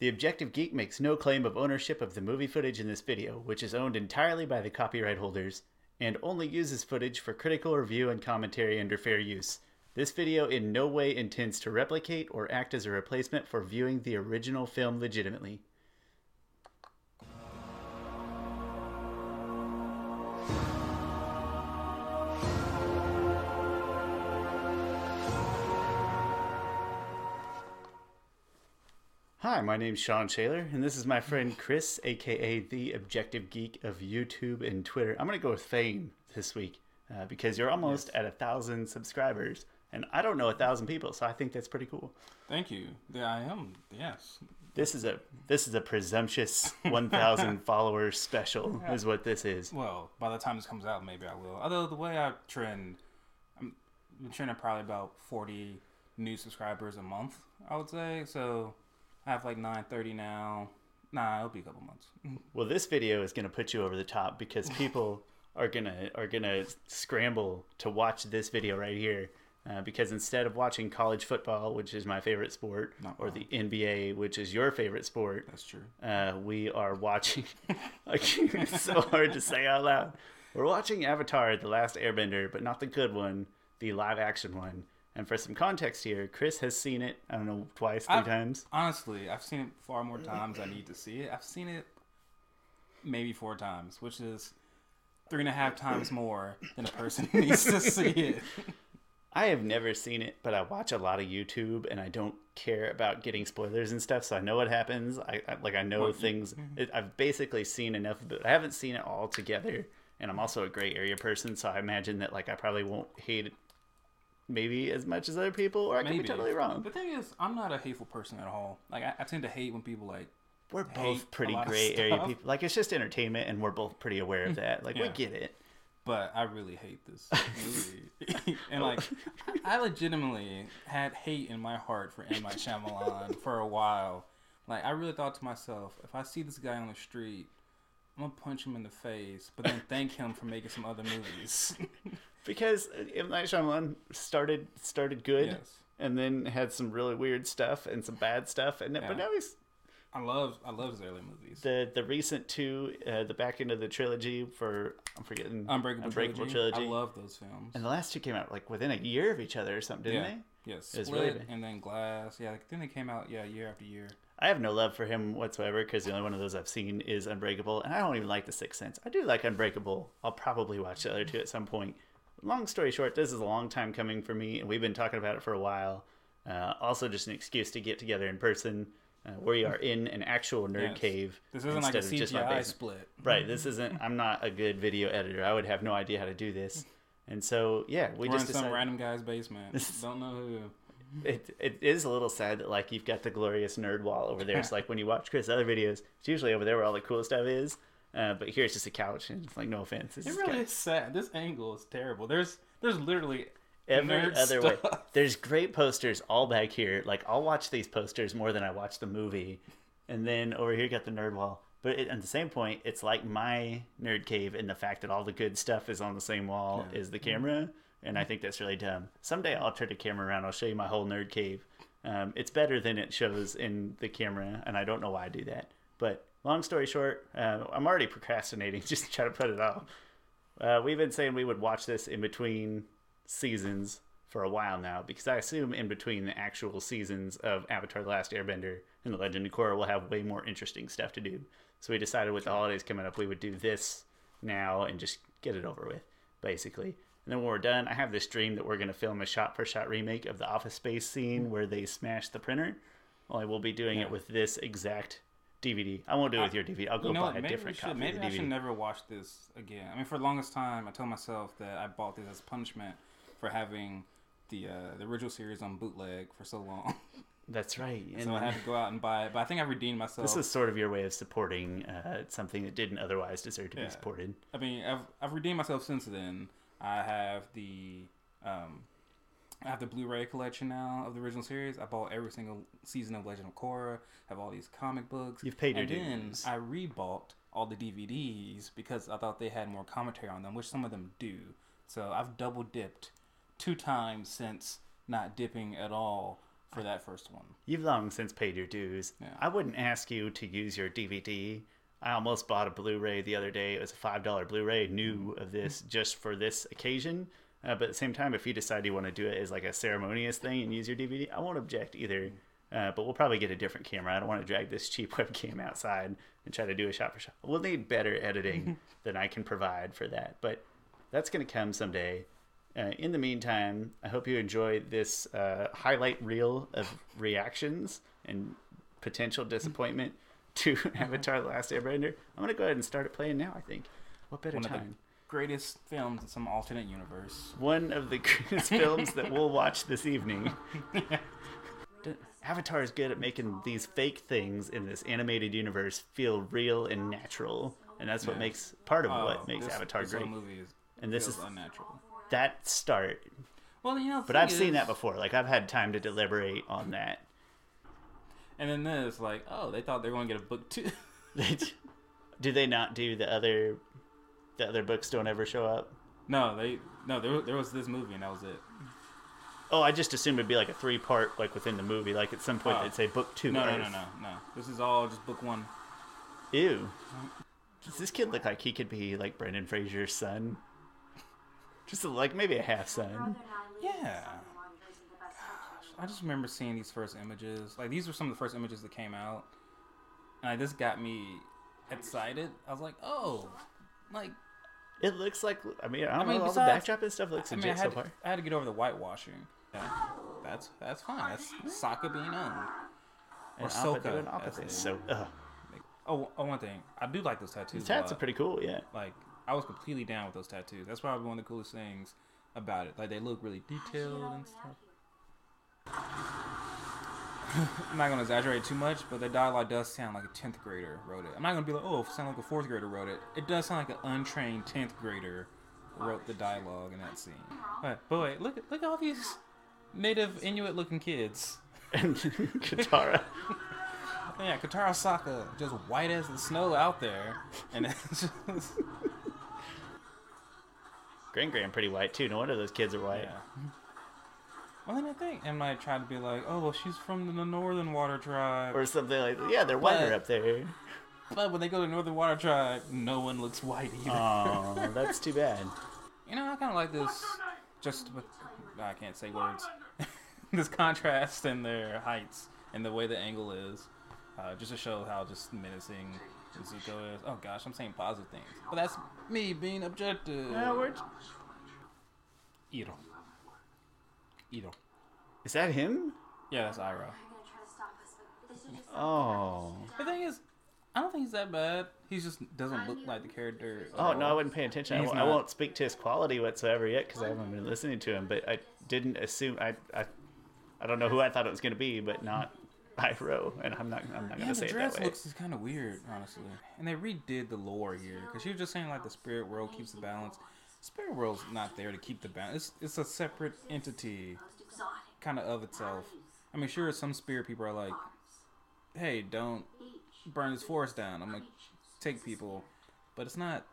The Objective Geek makes no claim of ownership of the movie footage in this video, which is owned entirely by the copyright holders, and only uses footage for critical review and commentary under fair use. This video in no way intends to replicate or act as a replacement for viewing the original film legitimately. Hi, my name's Sean Shaler, and this is my friend Chris, aka the Objective Geek of YouTube and Twitter. I'm gonna go with fame this week uh, because you're almost at a thousand subscribers, and I don't know a thousand people, so I think that's pretty cool. Thank you. Yeah, I am. Yes. This is a this is a presumptuous 1,000 followers special, is what this is. Well, by the time this comes out, maybe I will. Although the way I trend, I'm, I'm trending probably about 40 new subscribers a month. I would say so. I have like 930 now. Nah, it'll be a couple months. Well, this video is gonna put you over the top because people are gonna are gonna scramble to watch this video right here. Uh, because instead of watching college football, which is my favorite sport, Not or the NBA, which is your favorite sport, That's true. uh, we are watching. like, it's so hard to say out loud. We're watching Avatar: The Last Airbender, but not the good one, the live-action one. And for some context here, Chris has seen it. I don't know twice, 3 I've- times. Honestly, I've seen it far more times I need to see it. I've seen it maybe four times, which is three and a half times more than a person needs to see it. I have never seen it, but I watch a lot of YouTube, and I don't care about getting spoilers and stuff. So I know what happens. I, I like I know Well, things. Mm-hmm. It, I've basically seen enough but. I haven't seen it all together, and I'm also a gray area person, so I imagine that like I probably won't hate it maybe as much as other people, or I could be totally wrong. The thing is, I'm not a hateful person at all. Like I, I tend to hate when people like We're both pretty gray area people. Like it's just entertainment, and we're both pretty aware of that. Like we get it. but I really hate this movie. and like, I legitimately had hate in my heart for M. Night Shyamalan for a while. Like, I really thought to myself, if I see this guy on the street, I'm gonna punch him in the face, but then thank him for making some other movies. Because uh, M Night Shyamalan started started good, yes, and then had some really weird stuff and some bad stuff, and then but now he's I love I love his early movies. the the recent two, uh, the back end of the trilogy for I'm forgetting Unbreakable, Unbreakable trilogy. trilogy. I love those films. and the last two came out like within a year of each other or something, didn't Yeah. they? yes, was Split really and then Glass. Yeah, I think they came out yeah year after year. I have no love for him whatsoever because the only one of those I've seen is Unbreakable, and I don't even like The Sixth Sense. I do like Unbreakable. I'll probably watch the other two at some point. Long story short, this is a long time coming for me, and we've been talking about it for a while. Uh, also, just an excuse to get together in person. Uh, we are in an actual nerd Yes. cave. This isn't like a instead just my CGI split. Right. This isn't. I'm not a good video editor. I would have no idea how to do this. And so, yeah, we We're just in some decided. random guy's basement. Don't know who. It, it is a little sad that like you've got the glorious nerd wall over there. It's like when you watch Chris' other videos, it's usually over there where all the cool stuff is. Uh, but here it's just a couch, and it's like no offense. It's It really is sad. This angle is terrible. There's there's literally every other way. There's great posters all back here. Like I'll watch these posters more than I watch the movie, and then over here you got the nerd wall. But it, at the same point, it's like my nerd cave in the fact that all the good stuff is on the same wall Yeah. as the camera, and I think that's really dumb. Someday I'll turn the camera around. I'll show you my whole nerd cave. Um, it's better than it shows in the camera, and I don't know why I do that. But long story short, uh, I'm already procrastinating just to try to put it off. Uh, we've been saying we would watch this in between seasons for a while now because I assume in between the actual seasons of Avatar: The Last Airbender and The Legend of Korra, we'll have way more interesting stuff to do. So we decided with the holidays coming up, we would do this now and just get it over with, basically. And then when we're done, I have this dream that we're going to film a shot-for-shot remake of the Office Space scene where they smash the printer. Well, I will be doing it with this exact DVD. I won't do it with your DVD. I'll go you know buy what? a different should, copy maybe I should never watch this again. I mean, for the longest time, I told myself that I bought this as punishment for having the uh, the original series on bootleg for so long. That's right. And so I had to go out and buy it. But I think I redeemed myself. This is sort of your way of supporting uh, something that didn't otherwise deserve to Yeah. be supported. I mean, I've I've redeemed myself since then. I have the um, I have the Blu-ray collection now of the original series. I bought every single season of Legend of Korra. Have all these comic books. You've paid your and then dues. I rebought all the DVDs because I thought they had more commentary on them, which some of them do. So I've double dipped two times since not dipping at all for that first one. You've long since paid your dues. Yeah. I wouldn't ask you to use your DVD. I almost bought a Blu-ray the other day. It was a five dollar Blu-ray, new of this just for this occasion. Uh, but at the same time, if you decide you want to do it as like a ceremonious thing and use your DVD, I won't object either. Uh, but we'll probably get a different camera. I don't want to drag this cheap webcam outside and try to do a shot for shot. We'll need better editing than I can provide for that. But that's going to come someday. Uh, in the meantime, I hope you enjoy this uh, highlight reel of reactions and potential disappointment to uh-huh. Avatar: The Last Airbender. I'm gonna go ahead and start it playing now. I think. What better One of the time? greatest films in some alternate universe. One of the greatest films that we'll watch this evening. Avatar is good at making these fake things in this animated universe feel real and natural, and that's what Yeah. makes part of Oh, what makes this- Avatar this great. movie is, And this is unnatural. that start Well, you know, But I've seen that before. Like I've had time to deliberate on that. And then this, like, oh, they thought they were going to get a book too. do they not do the other? The other books don't ever show up. no, they no, there, there was this movie and that was it. Oh, I just assumed it'd be like a three part, like within the movie. Like at some point Oh. they'd say book two. No, no, no, no, no. This is all just book one. Ew. Does this kid look like he could be like Brendan Fraser's son? Just like maybe a half son. Yeah. I just remember seeing these first images. Like these were some of the first images that came out, and like, this got me excited. I was like, oh, like It looks like I mean I don't mean, know all the besides- backdrop and stuff looks I legit mean, I so had, far. I had to get over the whitewashing. Yeah, that's that's fine. That's Sokka being owned. Or And doing Sokka. Things. So. Oh, oh, one thing. I do like those tattoos. A tats are pretty cool, yeah. Like I was completely down with those tattoos. That's probably one of the coolest things about it. Like they look really detailed and stuff. I'm not gonna exaggerate too much, but the dialogue does sound like a tenth grader wrote it. I'm not gonna be like, oh, it sound like a fourth grader wrote it. It does sound like an untrained tenth grader wrote the dialogue in that scene. But, but wait, look at look at all these native Inuit looking kids. And Katara. Yeah, Katara Sokka, just white as the snow out there, and it's just Gran Gran pretty white too. No wonder those kids are white. Yeah. Well, then I think M might try to be like, oh, well, she's from the Northern Water Tribe. Or something like yeah, they're whiter But- up there. but when they go to Northern Water Tribe, no one looks white either. Oh, that's too bad. you know, I kind of like this. Just with, I can't say words. this contrast in their heights and the way the angle is, uh, just to show how just menacing Zuko is. Oh gosh, I'm saying positive things, but that's me being objective. Uh, we're- Iroh. Iroh. Is that him? Yeah, that's Iroh. Oh. The thing is, I don't think he's that bad. He just doesn't look like the character. Oh no, I wasn't paying attention. I won't, I won't speak to his quality whatsoever yet because I haven't been listening to him. But I didn't assume. I I, I don't know who I thought it was going to be, but not Iroh. And I'm not. I'm not going to say it that way. looks kind of weird, honestly. And they redid the lore here because you were just saying like the spirit world keeps the balance. Spirit world's not there to keep the balance. It's, it's a separate entity, kind of of itself. I mean, sure, some spirit people are like, "Hey, don't burn this forest down. I'm gonna take people," but it's not.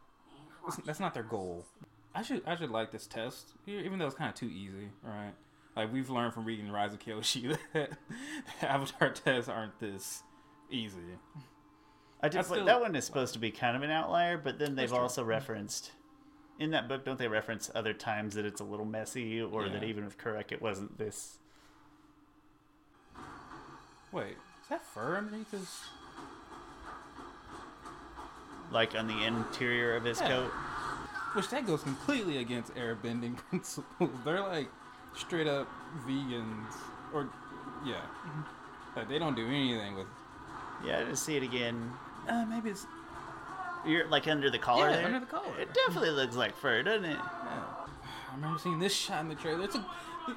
It's, that's not their goal. I should I should like this test, even though it's kind of too easy. right? like we've learned from reading Rise of Kyoshi that the Avatar tests aren't this easy. I did. Still- that one is supposed to be kind of an outlier, but then they've also referenced in that book. Don't they reference other times that it's a little messy, or that even with Kuruk it wasn't this? Wait, is that fur underneath his? Like on the interior of his Yeah. coat. Which that goes completely against airbending principles. They're like straight up vegans, or yeah, like they don't do anything with. Yeah, to see it again. Uh, maybe it's You're like under the collar Yeah, there. under the collar. It definitely looks like fur, doesn't it? Yeah. I remember seeing this shot in the trailer. It's a,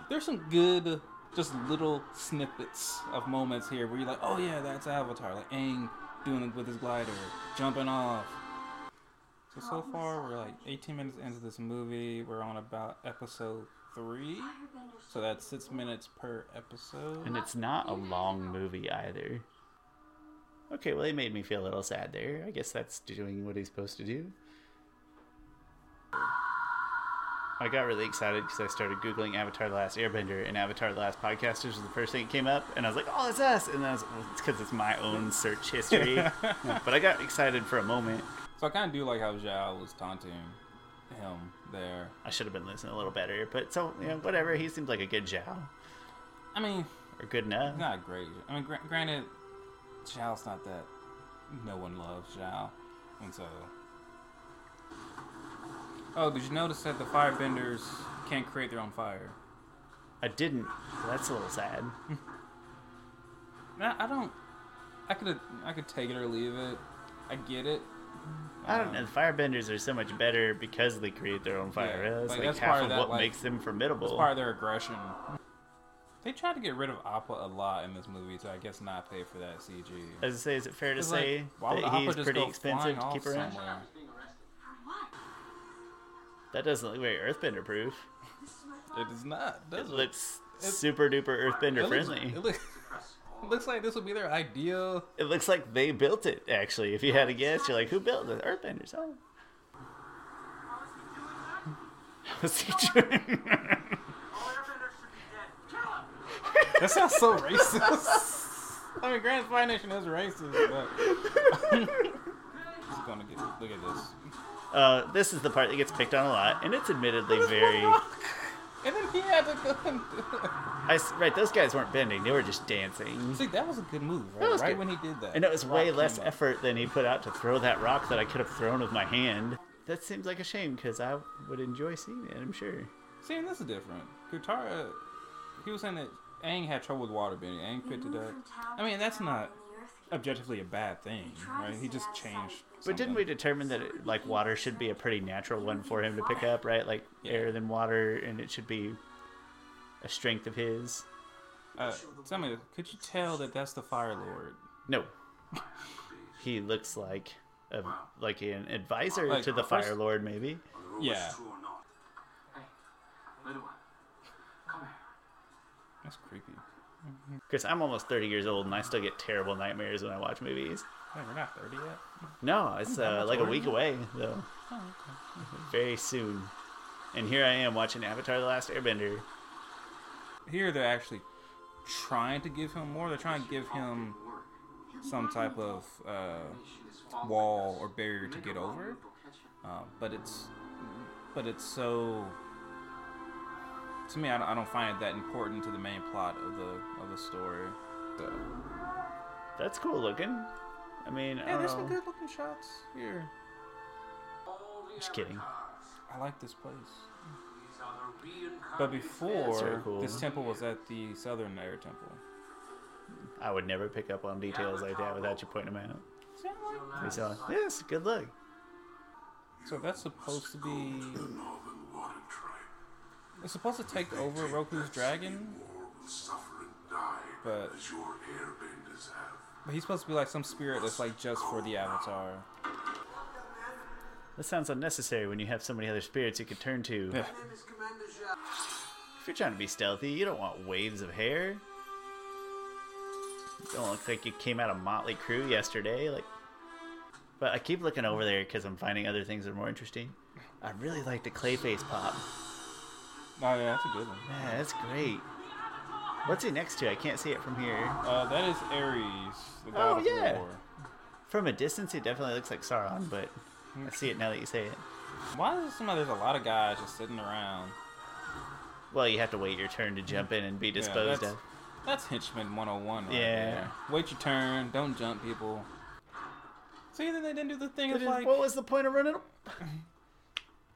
there's some good, just little snippets of moments here where you're like, oh yeah, that's Avatar. Like Aang doing it with his glider, jumping off. So so far we're like 18 minutes into this movie. We're on about episode three, so that's six minutes per episode. And it's not a long movie either. Okay, well, he made me feel a little sad there. I guess that's doing what he's supposed to do. I got really excited because I started googling Avatar: The Last Airbender, and Avatar: The Last Podcasters was the first thing that came up, and I was like, "Oh, it's us!" And then I was, well, it's because it's my own search history. but I got excited for a moment. So I kind of do like how Zhao was taunting him there. I should have been listening a little better, but so you know, whatever. He seems like a good Zhao, I mean, or good enough. not great. I mean, gra- granted, Zhao's not that. No one loves Zhao, and so. Oh, did you notice that the firebenders can't create their own fire? I didn't. That's a little sad. I, I don't. I could I could take it or leave it. I get it. I don't Um, know. The firebenders are so much better because they create their own fire. Yeah, that's like, like, that's half part of that, what like- makes them formidable. part of their aggression. They tried to get rid of Appa a lot in this movie so I guess, not pay for that CG. As I say, is it fair to say like, that he's pretty expensive to keep around? somewhere? That doesn't look very Earthbender proof. It is not. It Does it? looks it- super duper Earthbender It looks, friendly. it, look, it looks like this would be their ideal. It looks like they built it. Actually, if you had to guess, you're like, who built it? Earthbenders. Oh. What's he doing? That sounds so racist. I mean, Grand Spy Nation is racist, but it's gonna get. Look at this. uh, this is the part that gets picked on a lot, and it's admittedly very. And then he had to go and do it. I s right, those guys weren't bending; they were just dancing. See, that was a good move, right? That was right good. when he did that. And it was Rock way came less up. effort than he put out to throw that rock that I could have thrown with my hand. That seems like a shame because I would enjoy seeing it. I'm sure. See, and this is different. Katara, he was saying that Aang had trouble with water bending. Aang picked it up. I mean, that's not objectively a bad thing, right? He just changed. But didn't we determine that it, like water should be a pretty natural one for him to pick up, right? Like Yeah. air than water, and it should be a strength of his. Uh, tell me, could you tell that that's the Fire Lord? No, he looks like a like an advisor Like, to the Fire Lord, maybe. Yeah, True or not? Hey, little one, come here. That's creepy. Because I'm almost 30 years old and I still get terrible nightmares when I watch movies. Wait, we're not 30 yet? No, it's uh, like a week away though. Oh, okay. very soon. And here I am watching Avatar: The Last Airbender. Here they're actually trying to give him more. They're trying to give him some type of uh, wall or barrier to get over. Uh, but it's but it's so to me I don't, I don't find it that important to the main plot of the of the story. So That's cool looking. I mean, I yeah, don't there's some um, good looking shots here. Just kidding. I like this place. These are the reincarnated But before cool. this temple was at the Southern Air Temple. I would never pick up on details like that without you pointing them out. See, I like We saw, yes, good look. So that's supposed to be. It's supposed to take over Roku's dragon, but but he's supposed to be like some spirit that's like just for the Avatar. That sounds unnecessary when you have so many other spirits you could turn to. Yeah. If you're trying to be stealthy, you don't want waves of hair. You don't look like you came out of Motley Crue yesterday. Like, but I keep looking over there because I'm finding other things that are more interesting. I really like the Clayface pop. Oh yeah, that's a good one. Man, that's great. What's it next to? I can't see it from here. Uh, that is Ares, the god Oh, of yeah. war. From a distance, it definitely looks like Sauron, but I see it now that you say it. Why is it somebody? There's a lot of guys just sitting around. Well, you have to wait your turn to jump in and be Yeah, disposed that's, of. that's henchman 101 right Yeah. there. Wait your turn. Don't jump people. See, then they didn't do the thing of like. what was the point of running?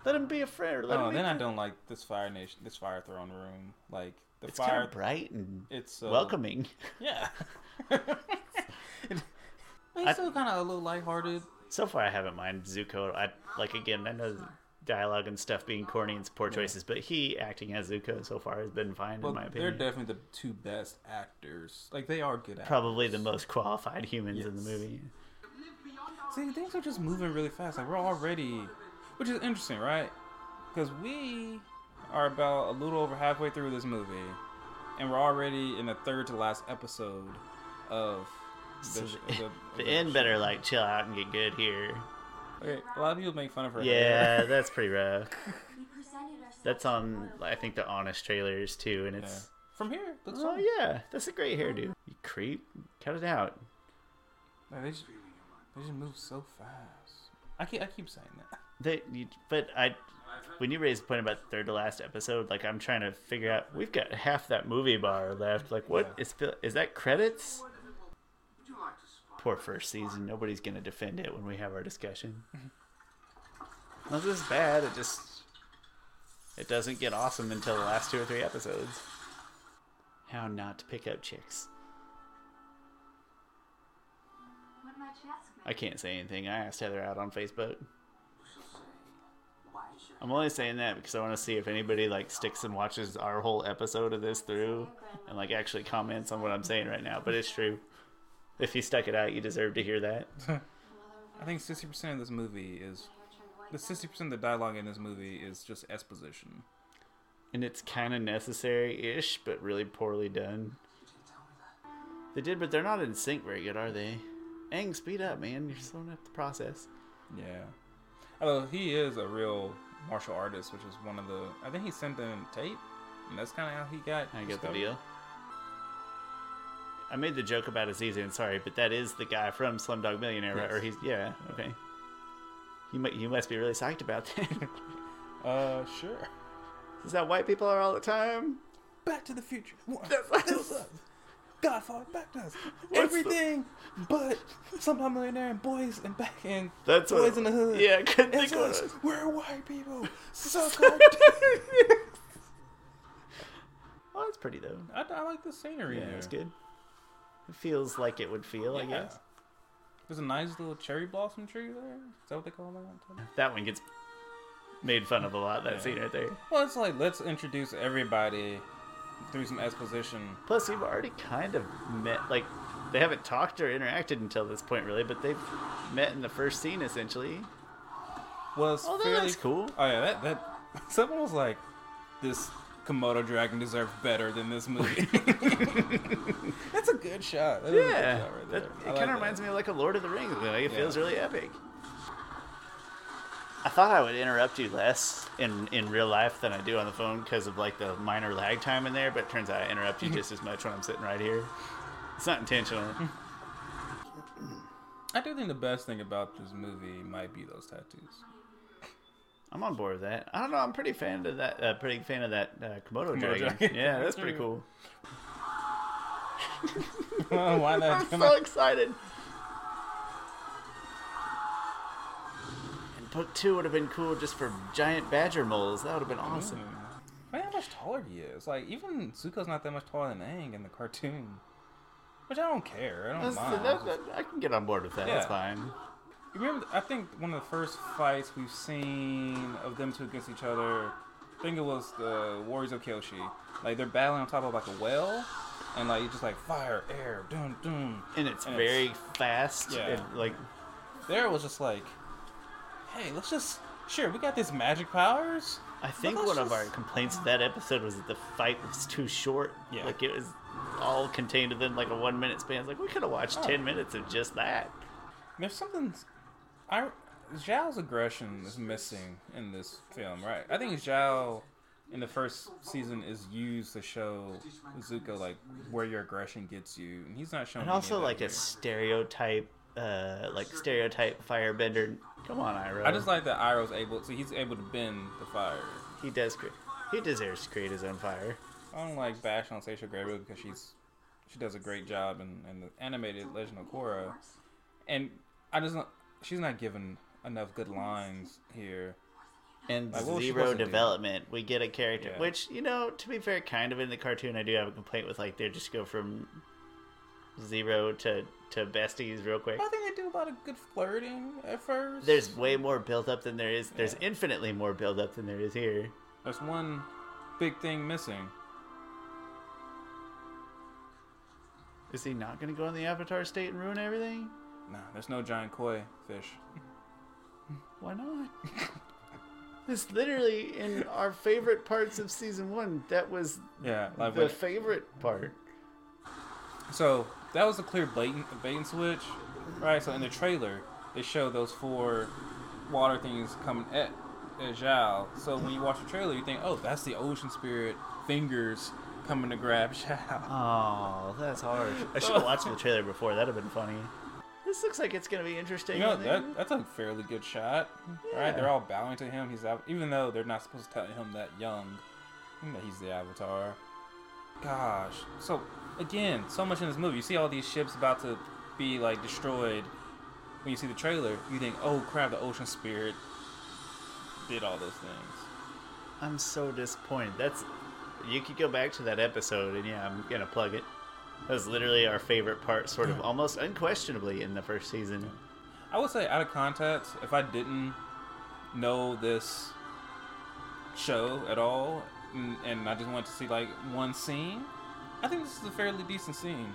Up? Let him be a friend. Let Oh, him be then I friend. don't like this fire nation, this fire throne room. Like the It's fire, of bright and it's uh, welcoming. Yeah. It- I- He's still kind of a little lighthearted. So far, I haven't minded Zuko. I like again. I know dialogue and stuff being corny and poor Yeah. choices, but he acting as Zuko so far has been fine Well, in my opinion. they're definitely the two best actors. Like they are good actors. Probably the most qualified humans in the movie. See, things are just moving really fast. Like we're already, which is interesting, right? Because we are about a little over halfway through this movie, and we're already in the third to last episode of the, So sh- the, the, the the end show. better like chill out and get good here. Okay, a lot of people make fun of her. Yeah, hair. that's pretty rough. We presented ourselves That's on I think the honest trailers too, and Yeah. it's From here, looks oh fine. yeah, that's a great hairdo. You creep, cut it out. Like, they just they just move so fast. I keep I keep saying that. They, you, but I, when you raised the point about the third to last episode, like I'm trying to figure out, we've got half that movie bar left. Like, what Yeah. is is that credits? Would you like to spy? Poor first season. Nobody's gonna defend it when we have our discussion. Mm-hmm. Not this is bad. It just it doesn't get awesome until the last two or three episodes. How not to pick up chicks. What might you ask me? I can't say anything. I asked Heather out on Facebook. I'm only saying that because I want to see if anybody like sticks and watches our whole episode of this through and like actually comments on what I'm saying right now. But it's true. If you stuck it out, you deserve to hear that. I think sixty percent of this movie is the sixty percent of the dialogue in this movie is just exposition. And it's kind of necessary-ish, but really poorly done. You didn't tell me that. They did, but they're not in sync very good, are they? Aang, speed up, man. You're slowing up the process. Yeah. Although he is a real martial artist, which is one of the I think he sent them tape, and that's kind of how he got. I get the deal. I made the joke about Aziz Ansari, but that is the guy from Slumdog Millionaire, right? Or he's yeah, okay. You might you must be really psyched about that. Uh, sure. is that white people are all the time? Back to the Future. What? That's- What's up? Godfather, back to us. The- Everything but Slumdog Millionaire and Boys and Back and That's Boys what, in the Hood. Yeah, I couldn't It's think of us. We're white people. So cold. Oh, that's pretty though. I, I like the scenery. Yeah, here. it's good. It feels like it would feel, I guess. There's a nice little cherry blossom tree there. Is that what they call that? That one gets made fun of a lot. That Yeah. scene right there. Well, it's like let's introduce everybody through some exposition. Plus, we've already kind of met. Like, they haven't talked or interacted until this point, really, but they've met in the first scene essentially. Was Oh, that fairly cool. Oh yeah, that that someone was like, this Komodo dragon deserves better than this movie. That's a good shot. That is a good Yeah, shot right that, it kind of reminds me of like a Lord of the Rings. Like, it Yeah. feels really epic. I thought I would interrupt you less in in real life than I do on the phone because of like the minor lag time in there. But it turns out I interrupt you just as much when I'm sitting right here. It's not intentional. I do think the best thing about this movie might be those tattoos. I'm on board with that. I don't know. I'm pretty fan of that. Uh, pretty fan of that uh, Komodo, Komodo dragon. dragon. Yeah, that's pretty cool. Why not? I'm so excited. Book two would have been cool just for giant badger moles. That would have been awesome. Man, how much taller he is. Like, even Zuko's not that much taller than Aang in the cartoon. Which I don't care. I don't That's- mind. that- that- I can get on board with that. That's fine. You remember? I think one of the first fights we've seen of them two against each other. I think it was the Warriors of Kyoshi. Like they're battling on top of like a well, and like you just like fire, air, dun dun. And it's And very it's- fast. Yeah. and, like There it was just like, hey, let's just sure we got these magic powers. I think one of our complaints of that episode was that the fight was too short. Yeah. Like it was all contained within like a one minute span. It's like we could have watched Oh. ten minutes of just that. There's something. I Zhao's aggression is missing in this film, right? I think Zhao in the first season is used to show Zuko like where your aggression gets you, and he's not showing. And also like a stereotype, uh, like stereotype firebender. Come on, Iroh. I just like that Iroh's able, so he's able to bend the fire. he does. Cre- he deserves to create his own fire. I don't like bash on Seychelle Gabriel because she's she does a great job in, in the animated Legend of Korra, and I just not, she's not given enough good lines here. And Like, what was she zero supposed to do? development. We get a character, Yeah. which you know, to be fair, kind of in the cartoon, I do have a complaint with like they just go from zero to to besties real quick. I think they do a lot of good flirting at first. There's way more build up than there is. There's infinitely more build up than there is here. There's one big thing missing. Is he not going to go in the Avatar state and ruin everything? Nah, there's no giant koi fish. Why not? it's literally in our favorite parts of season one. That was Yeah, the favorite part. So that was a clear blatant bait and switch, right? So in the trailer, they show those four water things coming at as Zhao. So when you watch the trailer, you think, oh, that's the ocean spirit fingers coming to grab Zhao. Oh, that's hard. I should have watched the trailer before. That'd have been funny. This looks like it's gonna be interesting. You know that that's a fairly good shot, Yeah. right? They're all bowing to him. He's out, even though they're not supposed to tell him that young, that he's the Avatar. Gosh, so again, so much in this movie. You see all these ships about to be like destroyed. When you see the trailer, you think, "Oh crap, the ocean spirit did all those things." I'm so disappointed. That's you could go back to that episode, and yeah, I'm gonna plug it. That was literally our favorite part, sort of almost unquestionably in the first season. I would say, out of context, if I didn't know this show at all, and, and I just went to see like one scene, I think this is a fairly decent scene.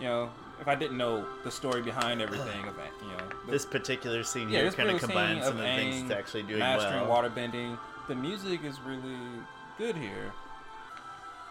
You know, if I didn't know the story behind everything, of you know, the, This particular scene yeah, here kind of combines some of the things to actually doing mastering well. waterbending. The music is really good here.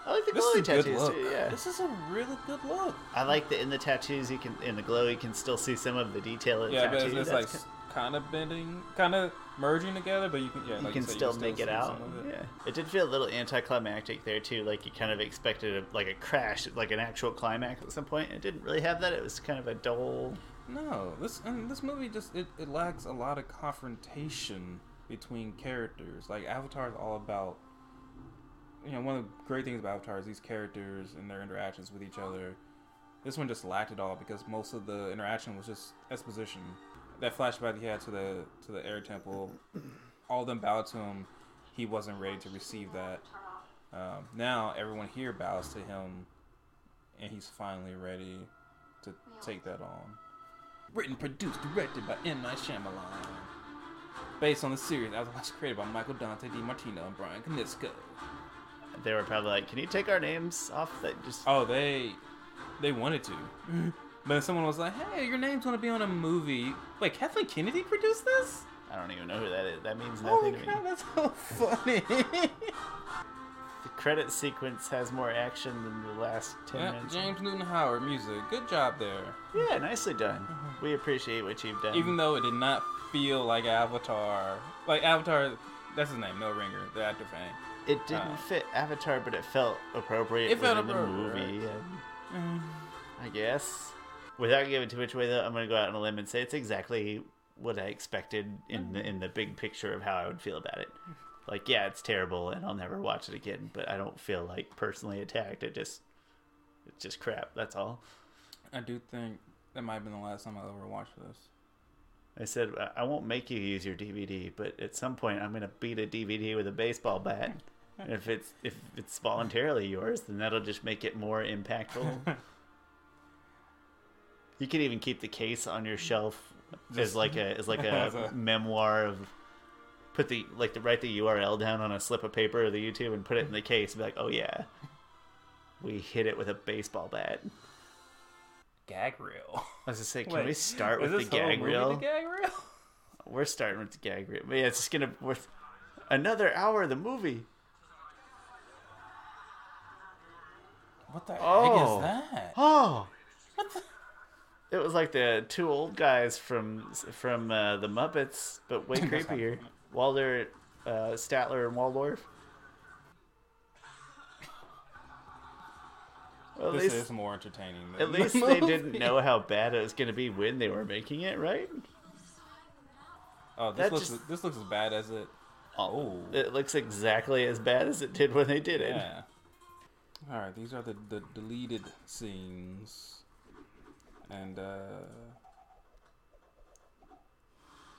I like the This glowy tattoos too. Yeah, This is a really good look. I like that in the tattoos you can in the glow you can still see some of the detail of the Yeah, but tattoo. it's, it's That's like kind of bending, kind of merging together, but you can yeah, you like can said, still make it out. it. Yeah, it did feel a little anticlimactic there too. Like you kind of expected a, like a crash, like an actual climax at some point. It didn't really have that. It was kind of a dull. No, this and this movie just it, it lacks a lot of confrontation between characters. Like Avatar is all about you know, one of the great things about Avatar is these characters and their interactions with each other. This one just lacked it all because most of the interaction was just exposition. That flashback he had to the to the air temple, all of them bowed to him. He wasn't ready to receive that. Um, now everyone here bows to him, and he's finally ready to take that on. Written, produced, directed by M. Night Shyamalan. Based on the series that was created by Michael Dante DiMartino and Bryan Konietzko. They were probably like, "Can you take our names off?" That just Oh, they they wanted to. But then someone was like, hey, your name's going to be on a movie. Wait, Kathleen Kennedy produced this? I don't even know who that is. That means Holy nothing to me. that's so funny. The credit sequence has more action than the last ten yeah, minutes. James Newton Howard music. Good job there. Yeah, nicely done. We appreciate what you've done. Even though it did not feel like Avatar. Like Avatar, that's his name, Mel Ringer, the actor fan. it didn't uh, fit Avatar, but it felt appropriate It felt within the appropriate, movie. and Mm. I guess. Without giving too much away, though, I'm going to go out on a limb and say it's exactly what I expected in the in the big picture of how I would feel about it. Like, yeah, it's terrible, and I'll never watch it again. But I don't feel like personally attacked. It just, it's just crap. That's all. I do think that might have been the last time I ever watched this. I said I- won't make you use your DVD, but at some point I'm going to beat a DVD with a baseball bat. And if it's if it's voluntarily yours, then that'll just make it more impactful. you can even keep the case on your shelf as like a as like a, a- memoir of put the like to write the URL down on a slip of paper of the YouTube and put it in the case. And be like, oh yeah, we hit it with a baseball bat. Gag reel. I was gonna say, can Wait, we start with the gag reel? The gag reel? We're starting with the gag reel. But yeah, it's just gonna worth another hour of the movie. What the Oh. heck is that? Oh, What the? It was like the two old guys from from uh, the Muppets, but way creepier. Walter, uh, Statler, and Waldorf. Well, at This least, is more entertaining. Than at the least they didn't know how bad it was going to be when they were making it, right? Oh, this That looks just- this looks as bad as it. Oh, It looks exactly as bad as it did when they did it. yeah. All right, these are the, the deleted scenes, and uh,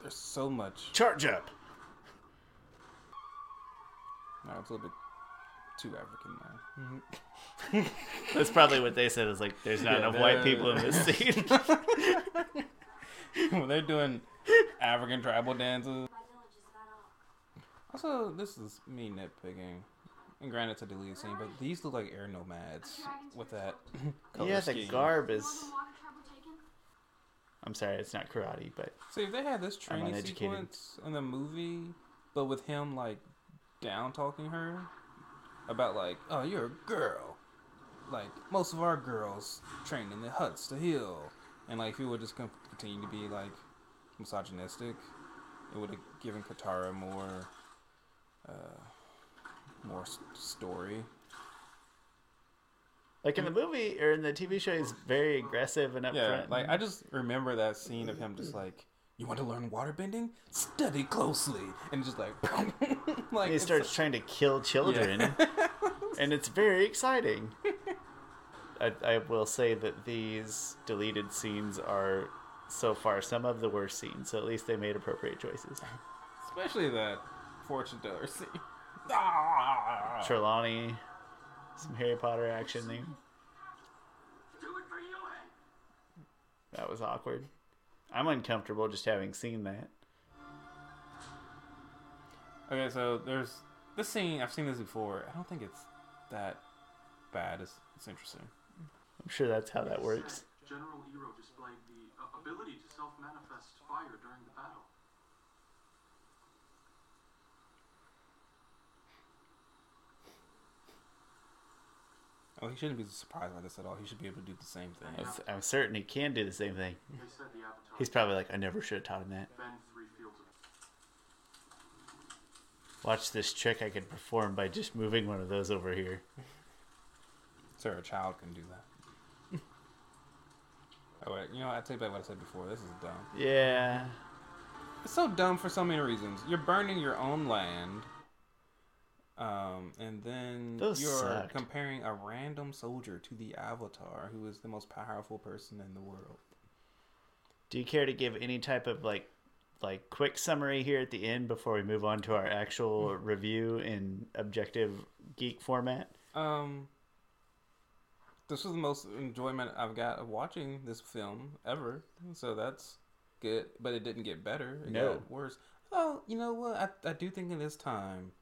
there's so much. Charge up. No, it's a little bit too African now. That's probably what they said. Is like, there's not Yeah, enough white people in this scene. when they're doing African tribal dances. My village is that. Also, this is me nitpicking. And granted, it's a deleted scene, but these look like air nomads with that color yeah, the scheme. garb is. Wasn't Walker Tribal taken? I'm sorry, it's not karate, but See, if they had this training sequence in the movie, but with him like down talking her about like, oh, you're a girl. Like most of our girls train in the huts to heal, and like if he would just continue to be like misogynistic, it would have given Katara more, uh, more story. Like in the movie or in the TV show, he's very aggressive and upfront. Yeah, like I just remember that scene of him just like, "You want to learn waterbending? Study closely," and just like, like he it's starts trying to kill children, and it's very exciting. I, I will say that these deleted scenes are so far some of the worst scenes. So at least they made appropriate choices. especially that fortune teller scene. Ah! Trelawney, some Harry Potter action there. Do it for you? That was awkward. I'm uncomfortable just having seen that. Okay, so there's this scene. I've seen this before. I don't think it's that bad. It's, it's interesting. I'm sure that's how that works. General Iroh displayed the uh, ability to self-manifest fire during the battle. He shouldn't be surprised by this at all. He should be able to do the same thing. I'm certain he can do the same thing. They said the Avatar He's probably like, I never should have taught him that. bend three fields of Watch this trick I could perform by just moving one of those over here. Sir, a child can do that. oh wait, you know? I take back what I said before. This is dumb. Yeah. It's so dumb for so many reasons. You're burning your own land, um, and then Those you're sucked. comparing a random soldier to the Avatar, who is the most powerful person in the world. Do you care to give any type of like like quick summary here at the end before we move on to our actual review in objective geek format? Um, this was the most enjoyment I've got of watching this film ever. So that's good, but it didn't get better. It No. got worse. Oh, you know what? I, I do think in this time,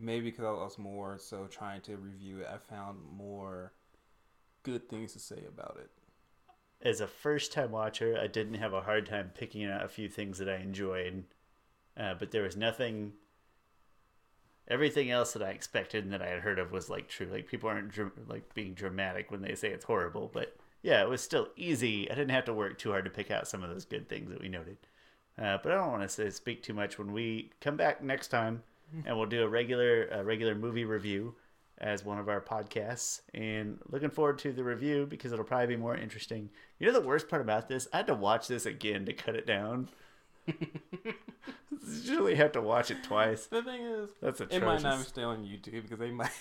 maybe because I was more so trying to review it, I found more good things to say about it. As a first time watcher, I didn't have a hard time picking out a few things that I enjoyed, uh, but there was nothing. Everything else that I expected and that I had heard of was like true. Like people aren't dr- like being dramatic when they say it's horrible, but yeah, it was still easy. I didn't have to work too hard to pick out some of those good things that we noted. Uh, but I don't want to say, speak too much. When we come back next time, and we'll do a regular a regular movie review as one of our podcasts, and looking forward to the review because it'll probably be more interesting. You know the worst part about this? I had to watch this again to cut it down. Usually have to watch it twice. The thing is, That's it might not stay on YouTube because they might.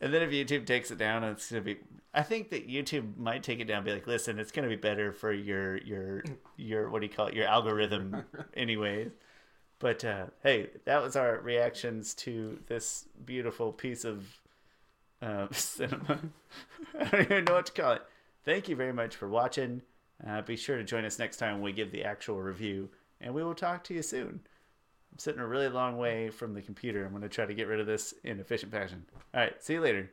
And then if YouTube takes it down, it's gonna be. I think that YouTube might take it down. and Be like, listen, it's gonna be better for your your your what do you call it? Your algorithm, anyways. But uh, hey, that was our reactions to this beautiful piece of uh, cinema. I don't even know what to call it. Thank you very much for watching. Uh, be sure to join us next time when we give the actual review, and we will talk to you soon. I'm sitting a really long way from the computer. I'm going to try to get rid of this in efficient fashion. All right, see you later.